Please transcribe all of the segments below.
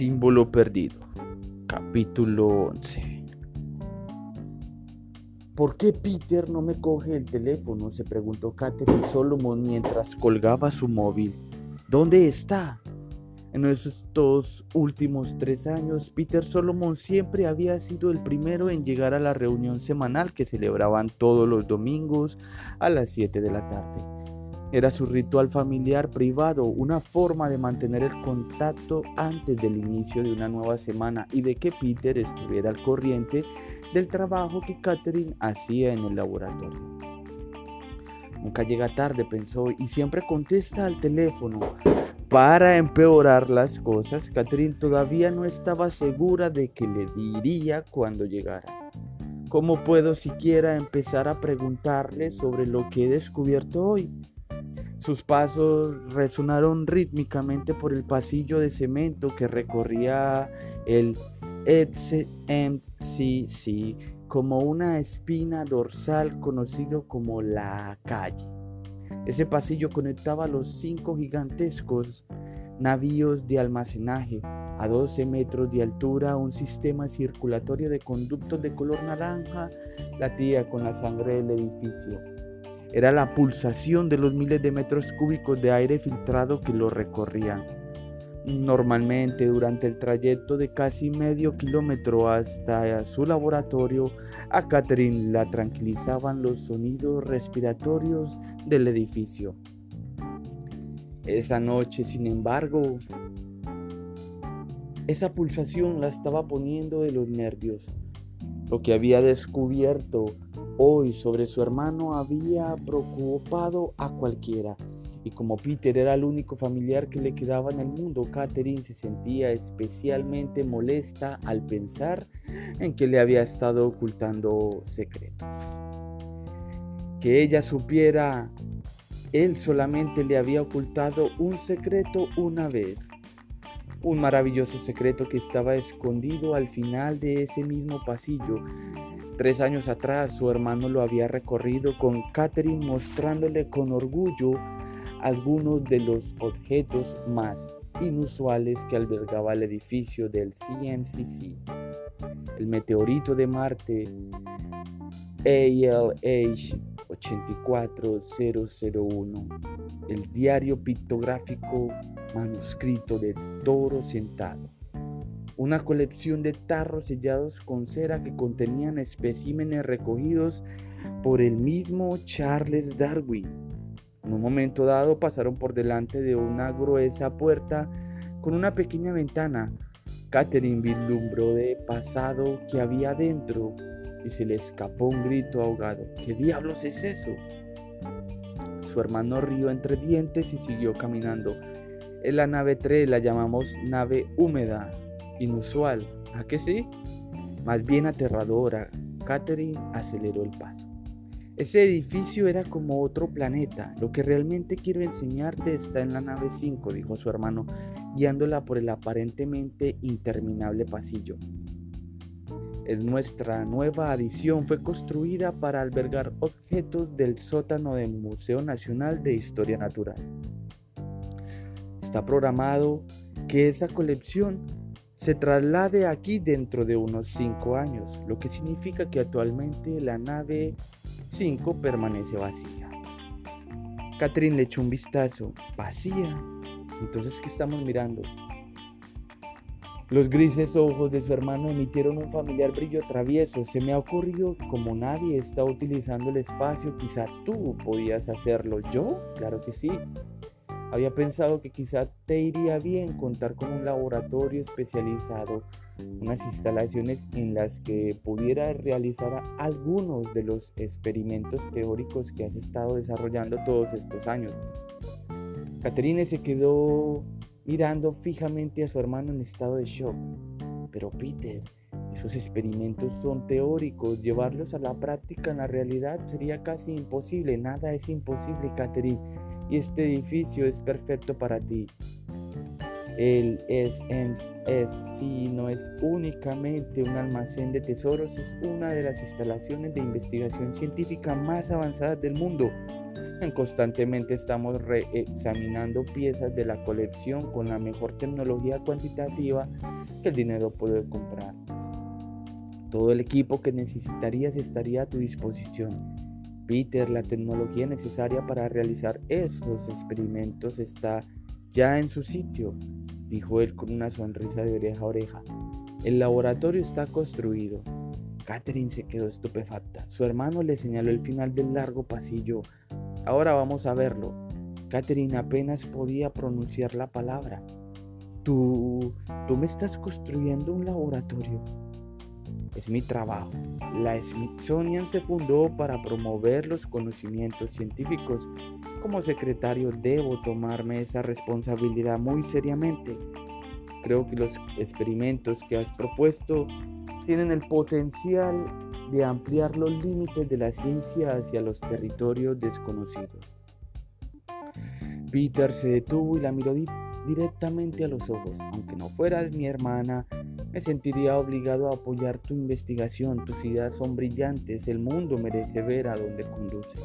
símbolo perdido. Capítulo 11. ¿Por qué Peter no me coge el teléfono? se preguntó Catherine Solomon mientras colgaba su móvil. ¿Dónde está? En estos últimos tres años, Peter Solomon siempre había sido el primero en llegar a la reunión semanal que celebraban todos los domingos a las 7 de la tarde. Era su ritual familiar privado, una forma de mantener el contacto antes del inicio de una nueva semana y de que Peter estuviera al corriente del trabajo que Catherine hacía en el laboratorio. Nunca llega tarde, pensó, y siempre contesta al teléfono. Para empeorar las cosas, Catherine todavía no estaba segura de que le diría cuando llegara. ¿Cómo puedo siquiera empezar a preguntarle sobre lo que he descubierto hoy? Sus pasos resonaron rítmicamente por el pasillo de cemento que recorría el MCC como una espina dorsal conocido como la calle. Ese pasillo conectaba los cinco gigantescos navíos de almacenaje a 12 metros de altura, un sistema circulatorio de conductos de color naranja latía con la sangre del edificio. Era la pulsación de los miles de metros cúbicos de aire filtrado que lo recorrían. Normalmente durante el trayecto de casi medio kilómetro hasta su laboratorio, a Catherine la tranquilizaban los sonidos respiratorios del edificio. Esa noche, sin embargo, esa pulsación la estaba poniendo de los nervios. Lo que había descubierto hoy sobre su hermano había preocupado a cualquiera. Y como Peter era el único familiar que le quedaba en el mundo, Catherine se sentía especialmente molesta al pensar en que le había estado ocultando secretos. Que ella supiera, él solamente le había ocultado un secreto una vez. Un maravilloso secreto que estaba escondido al final de ese mismo pasillo Tres años atrás su hermano lo había recorrido con Catherine mostrándole con orgullo algunos de los objetos más inusuales que albergaba el edificio del CMCC. El meteorito de Marte ALH 84001, el diario pictográfico manuscrito de Toro Sentado una colección de tarros sellados con cera que contenían especímenes recogidos por el mismo Charles Darwin. En un momento dado pasaron por delante de una gruesa puerta con una pequeña ventana. Catherine vislumbró de pasado que había dentro y se le escapó un grito ahogado. ¿Qué diablos es eso? Su hermano rió entre dientes y siguió caminando. En la nave 3 la llamamos nave húmeda inusual, ¿a que sí? Más bien aterradora. Catherine aceleró el paso. Ese edificio era como otro planeta. Lo que realmente quiero enseñarte está en la nave 5, dijo su hermano, guiándola por el aparentemente interminable pasillo. Es nuestra nueva adición. Fue construida para albergar objetos del sótano del Museo Nacional de Historia Natural. Está programado que esa colección se traslade aquí dentro de unos 5 años, lo que significa que actualmente la nave 5 permanece vacía. Catherine le echó un vistazo. ¿Vacía? Entonces, ¿qué estamos mirando? Los grises ojos de su hermano emitieron un familiar brillo travieso. Se me ha ocurrido, como nadie está utilizando el espacio, quizá tú podías hacerlo. ¿Yo? Claro que sí. Había pensado que quizá te iría bien contar con un laboratorio especializado, unas instalaciones en las que pudiera realizar algunos de los experimentos teóricos que has estado desarrollando todos estos años. Caterine se quedó mirando fijamente a su hermano en estado de shock. Pero Peter, esos experimentos son teóricos, llevarlos a la práctica en la realidad sería casi imposible. Nada es imposible, Catherine y este edificio es perfecto para ti. El SNSC no es únicamente un almacén de tesoros, es una de las instalaciones de investigación científica más avanzadas del mundo. Constantemente estamos reexaminando piezas de la colección con la mejor tecnología cuantitativa que el dinero puede comprar. Todo el equipo que necesitarías estaría a tu disposición. Peter, la tecnología necesaria para realizar esos experimentos está ya en su sitio, dijo él con una sonrisa de oreja a oreja. El laboratorio está construido. Catherine se quedó estupefacta. Su hermano le señaló el final del largo pasillo. Ahora vamos a verlo. Catherine apenas podía pronunciar la palabra. Tú, tú me estás construyendo un laboratorio. Es mi trabajo. La Smithsonian se fundó para promover los conocimientos científicos. Como secretario debo tomarme esa responsabilidad muy seriamente. Creo que los experimentos que has propuesto tienen el potencial de ampliar los límites de la ciencia hacia los territorios desconocidos. Peter se detuvo y la miró directamente a los ojos. Aunque no fueras mi hermana, me sentiría obligado a apoyar tu investigación. Tus ideas son brillantes. El mundo merece ver a dónde conduce.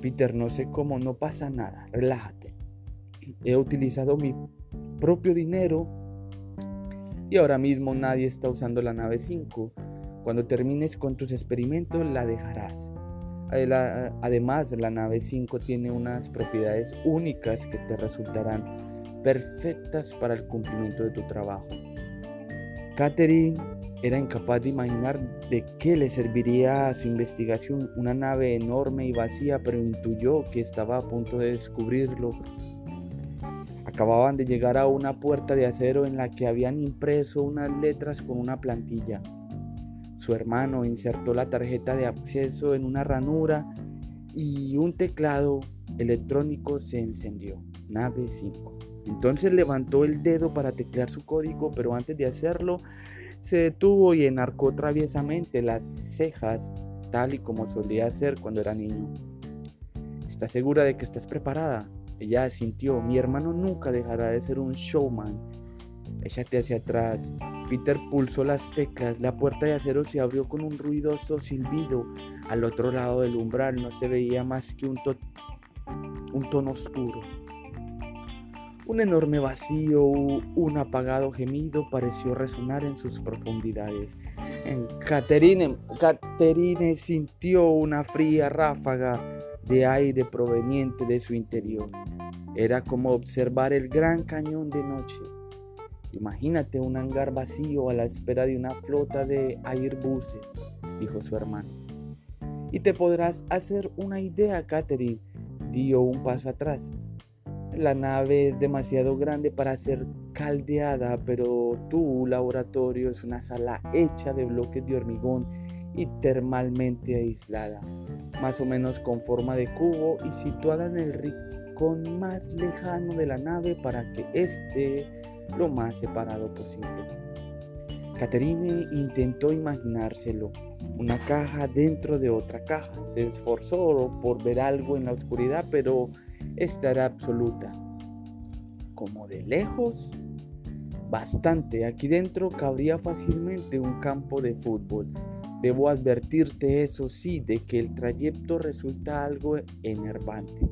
Peter, no sé cómo, no pasa nada. Relájate. He utilizado mi propio dinero y ahora mismo nadie está usando la nave 5. Cuando termines con tus experimentos la dejarás. Además, la nave 5 tiene unas propiedades únicas que te resultarán perfectas para el cumplimiento de tu trabajo. Catherine era incapaz de imaginar de qué le serviría a su investigación una nave enorme y vacía, pero intuyó que estaba a punto de descubrirlo Acababan de llegar a una puerta de acero en la que habían impreso unas letras con una plantilla. Su hermano insertó la tarjeta de acceso en una ranura y un teclado electrónico se encendió. Nave 5. Entonces levantó el dedo para teclear su código, pero antes de hacerlo se detuvo y enarcó traviesamente las cejas, tal y como solía hacer cuando era niño. ¿Estás segura de que estás preparada? Ella sintió, mi hermano nunca dejará de ser un showman. Échate hacia atrás. Peter pulsó las teclas. La puerta de acero se abrió con un ruidoso silbido. Al otro lado del umbral no se veía más que un, tono oscuro. Un enorme vacío, un apagado gemido pareció resonar en sus profundidades. Caterine sintió una fría ráfaga de aire proveniente de su interior. Era como observar el gran cañón de noche. Imagínate un hangar vacío a la espera de una flota de airbuses, dijo su hermano. Y te podrás hacer una idea, Catherine, dio un paso atrás. La nave es demasiado grande para ser caldeada, pero tu laboratorio es una sala hecha de bloques de hormigón y termalmente aislada más o menos con forma de cubo y situada en el rincón más lejano de la nave para que esté lo más separado posible. Caterine intentó imaginárselo, una caja dentro de otra caja. Se esforzó por ver algo en la oscuridad, pero esta era absoluta. Como de lejos, bastante. Aquí dentro cabría fácilmente un campo de fútbol Debo advertirte, eso sí, de que el trayecto resulta algo enervante.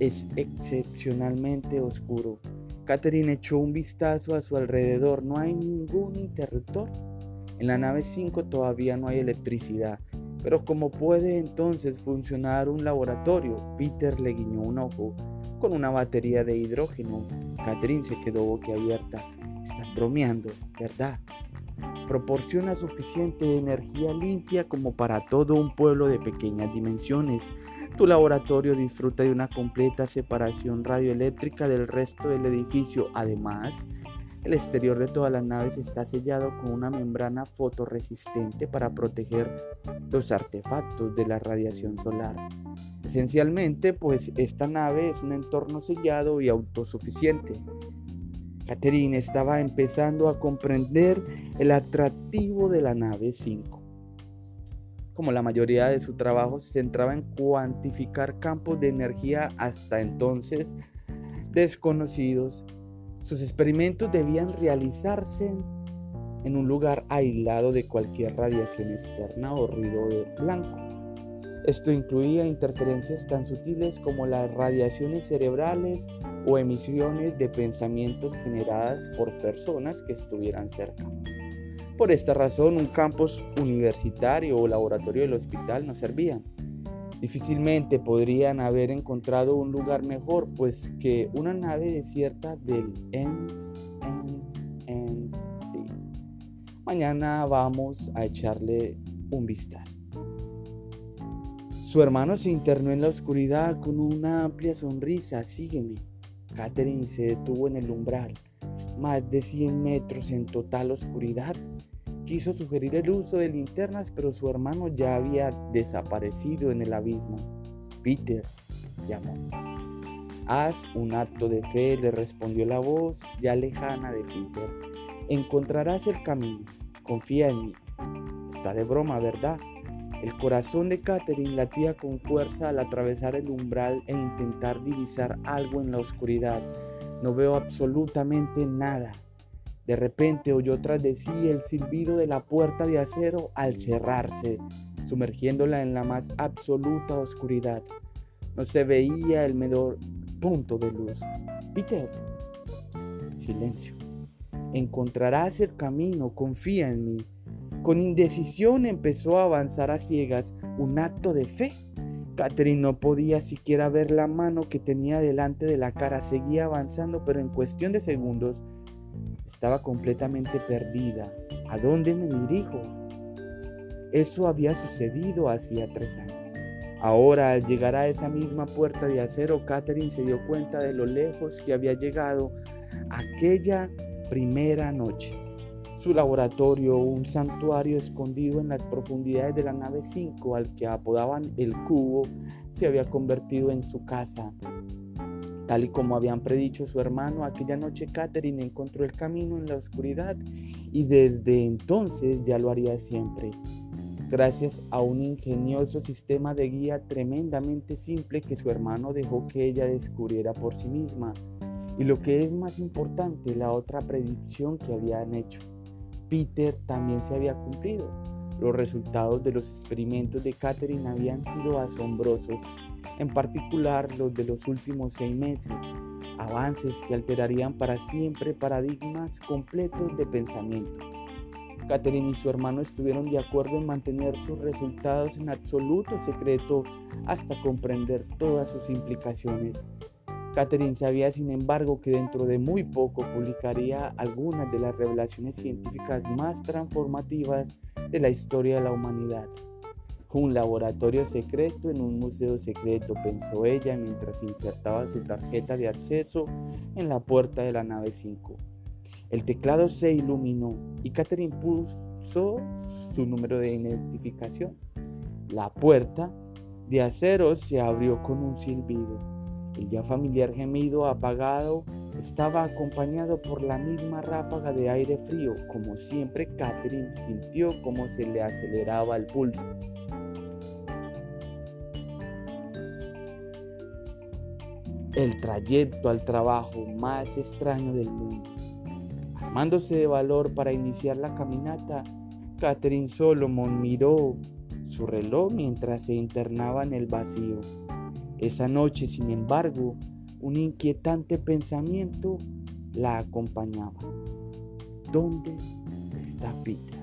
Es excepcionalmente oscuro. Catherine echó un vistazo a su alrededor. No hay ningún interruptor. En la nave 5 todavía no hay electricidad. Pero ¿cómo puede entonces funcionar un laboratorio? Peter le guiñó un ojo. Con una batería de hidrógeno. Catherine se quedó boquiabierta. Estás bromeando, ¿verdad? proporciona suficiente energía limpia como para todo un pueblo de pequeñas dimensiones. Tu laboratorio disfruta de una completa separación radioeléctrica del resto del edificio. Además, el exterior de todas las naves está sellado con una membrana fotorresistente para proteger los artefactos de la radiación solar. Esencialmente, pues esta nave es un entorno sellado y autosuficiente. Catherine estaba empezando a comprender el atractivo de la nave 5. Como la mayoría de su trabajo se centraba en cuantificar campos de energía hasta entonces desconocidos, sus experimentos debían realizarse en un lugar aislado de cualquier radiación externa o ruido blanco. Esto incluía interferencias tan sutiles como las radiaciones cerebrales o emisiones de pensamientos generadas por personas que estuvieran cerca. Por esta razón, un campus universitario o laboratorio del hospital no servía. Difícilmente podrían haber encontrado un lugar mejor, pues que una nave desierta del ENS, ENS, Mañana vamos a echarle un vistazo. Su hermano se internó en la oscuridad con una amplia sonrisa. Sígueme. Catherine se detuvo en el umbral. Más de 100 metros en total oscuridad Quiso sugerir el uso de linternas, pero su hermano ya había desaparecido en el abismo. Peter llamó. Haz un acto de fe, le respondió la voz ya lejana de Peter. Encontrarás el camino. Confía en mí. Está de broma, ¿verdad? El corazón de Catherine latía con fuerza al atravesar el umbral e intentar divisar algo en la oscuridad. No veo absolutamente nada. De repente oyó tras de sí el silbido de la puerta de acero al cerrarse, sumergiéndola en la más absoluta oscuridad. No se veía el menor punto de luz. Peter, silencio. Encontrarás el camino, confía en mí. Con indecisión empezó a avanzar a ciegas, un acto de fe. Catherine no podía siquiera ver la mano que tenía delante de la cara. Seguía avanzando, pero en cuestión de segundos estaba completamente perdida. ¿A dónde me dirijo? Eso había sucedido hacía tres años. Ahora, al llegar a esa misma puerta de acero, Catherine se dio cuenta de lo lejos que había llegado aquella primera noche. Su laboratorio, un santuario escondido en las profundidades de la nave 5 al que apodaban el cubo, se había convertido en su casa. Tal y como habían predicho su hermano, aquella noche Catherine encontró el camino en la oscuridad y desde entonces ya lo haría siempre. Gracias a un ingenioso sistema de guía tremendamente simple que su hermano dejó que ella descubriera por sí misma. Y lo que es más importante, la otra predicción que habían hecho. Peter también se había cumplido. Los resultados de los experimentos de Catherine habían sido asombrosos en particular los de los últimos seis meses, avances que alterarían para siempre paradigmas completos de pensamiento. Catherine y su hermano estuvieron de acuerdo en mantener sus resultados en absoluto secreto hasta comprender todas sus implicaciones. Catherine sabía, sin embargo, que dentro de muy poco publicaría algunas de las revelaciones científicas más transformativas de la historia de la humanidad. Un laboratorio secreto en un museo secreto, pensó ella mientras insertaba su tarjeta de acceso en la puerta de la nave 5. El teclado se iluminó y Catherine puso su número de identificación. La puerta de acero se abrió con un silbido. El ya familiar gemido apagado estaba acompañado por la misma ráfaga de aire frío. Como siempre, Catherine sintió cómo se le aceleraba el pulso. El trayecto al trabajo más extraño del mundo. Armándose de valor para iniciar la caminata, Catherine Solomon miró su reloj mientras se internaba en el vacío. Esa noche, sin embargo, un inquietante pensamiento la acompañaba. ¿Dónde está Peter?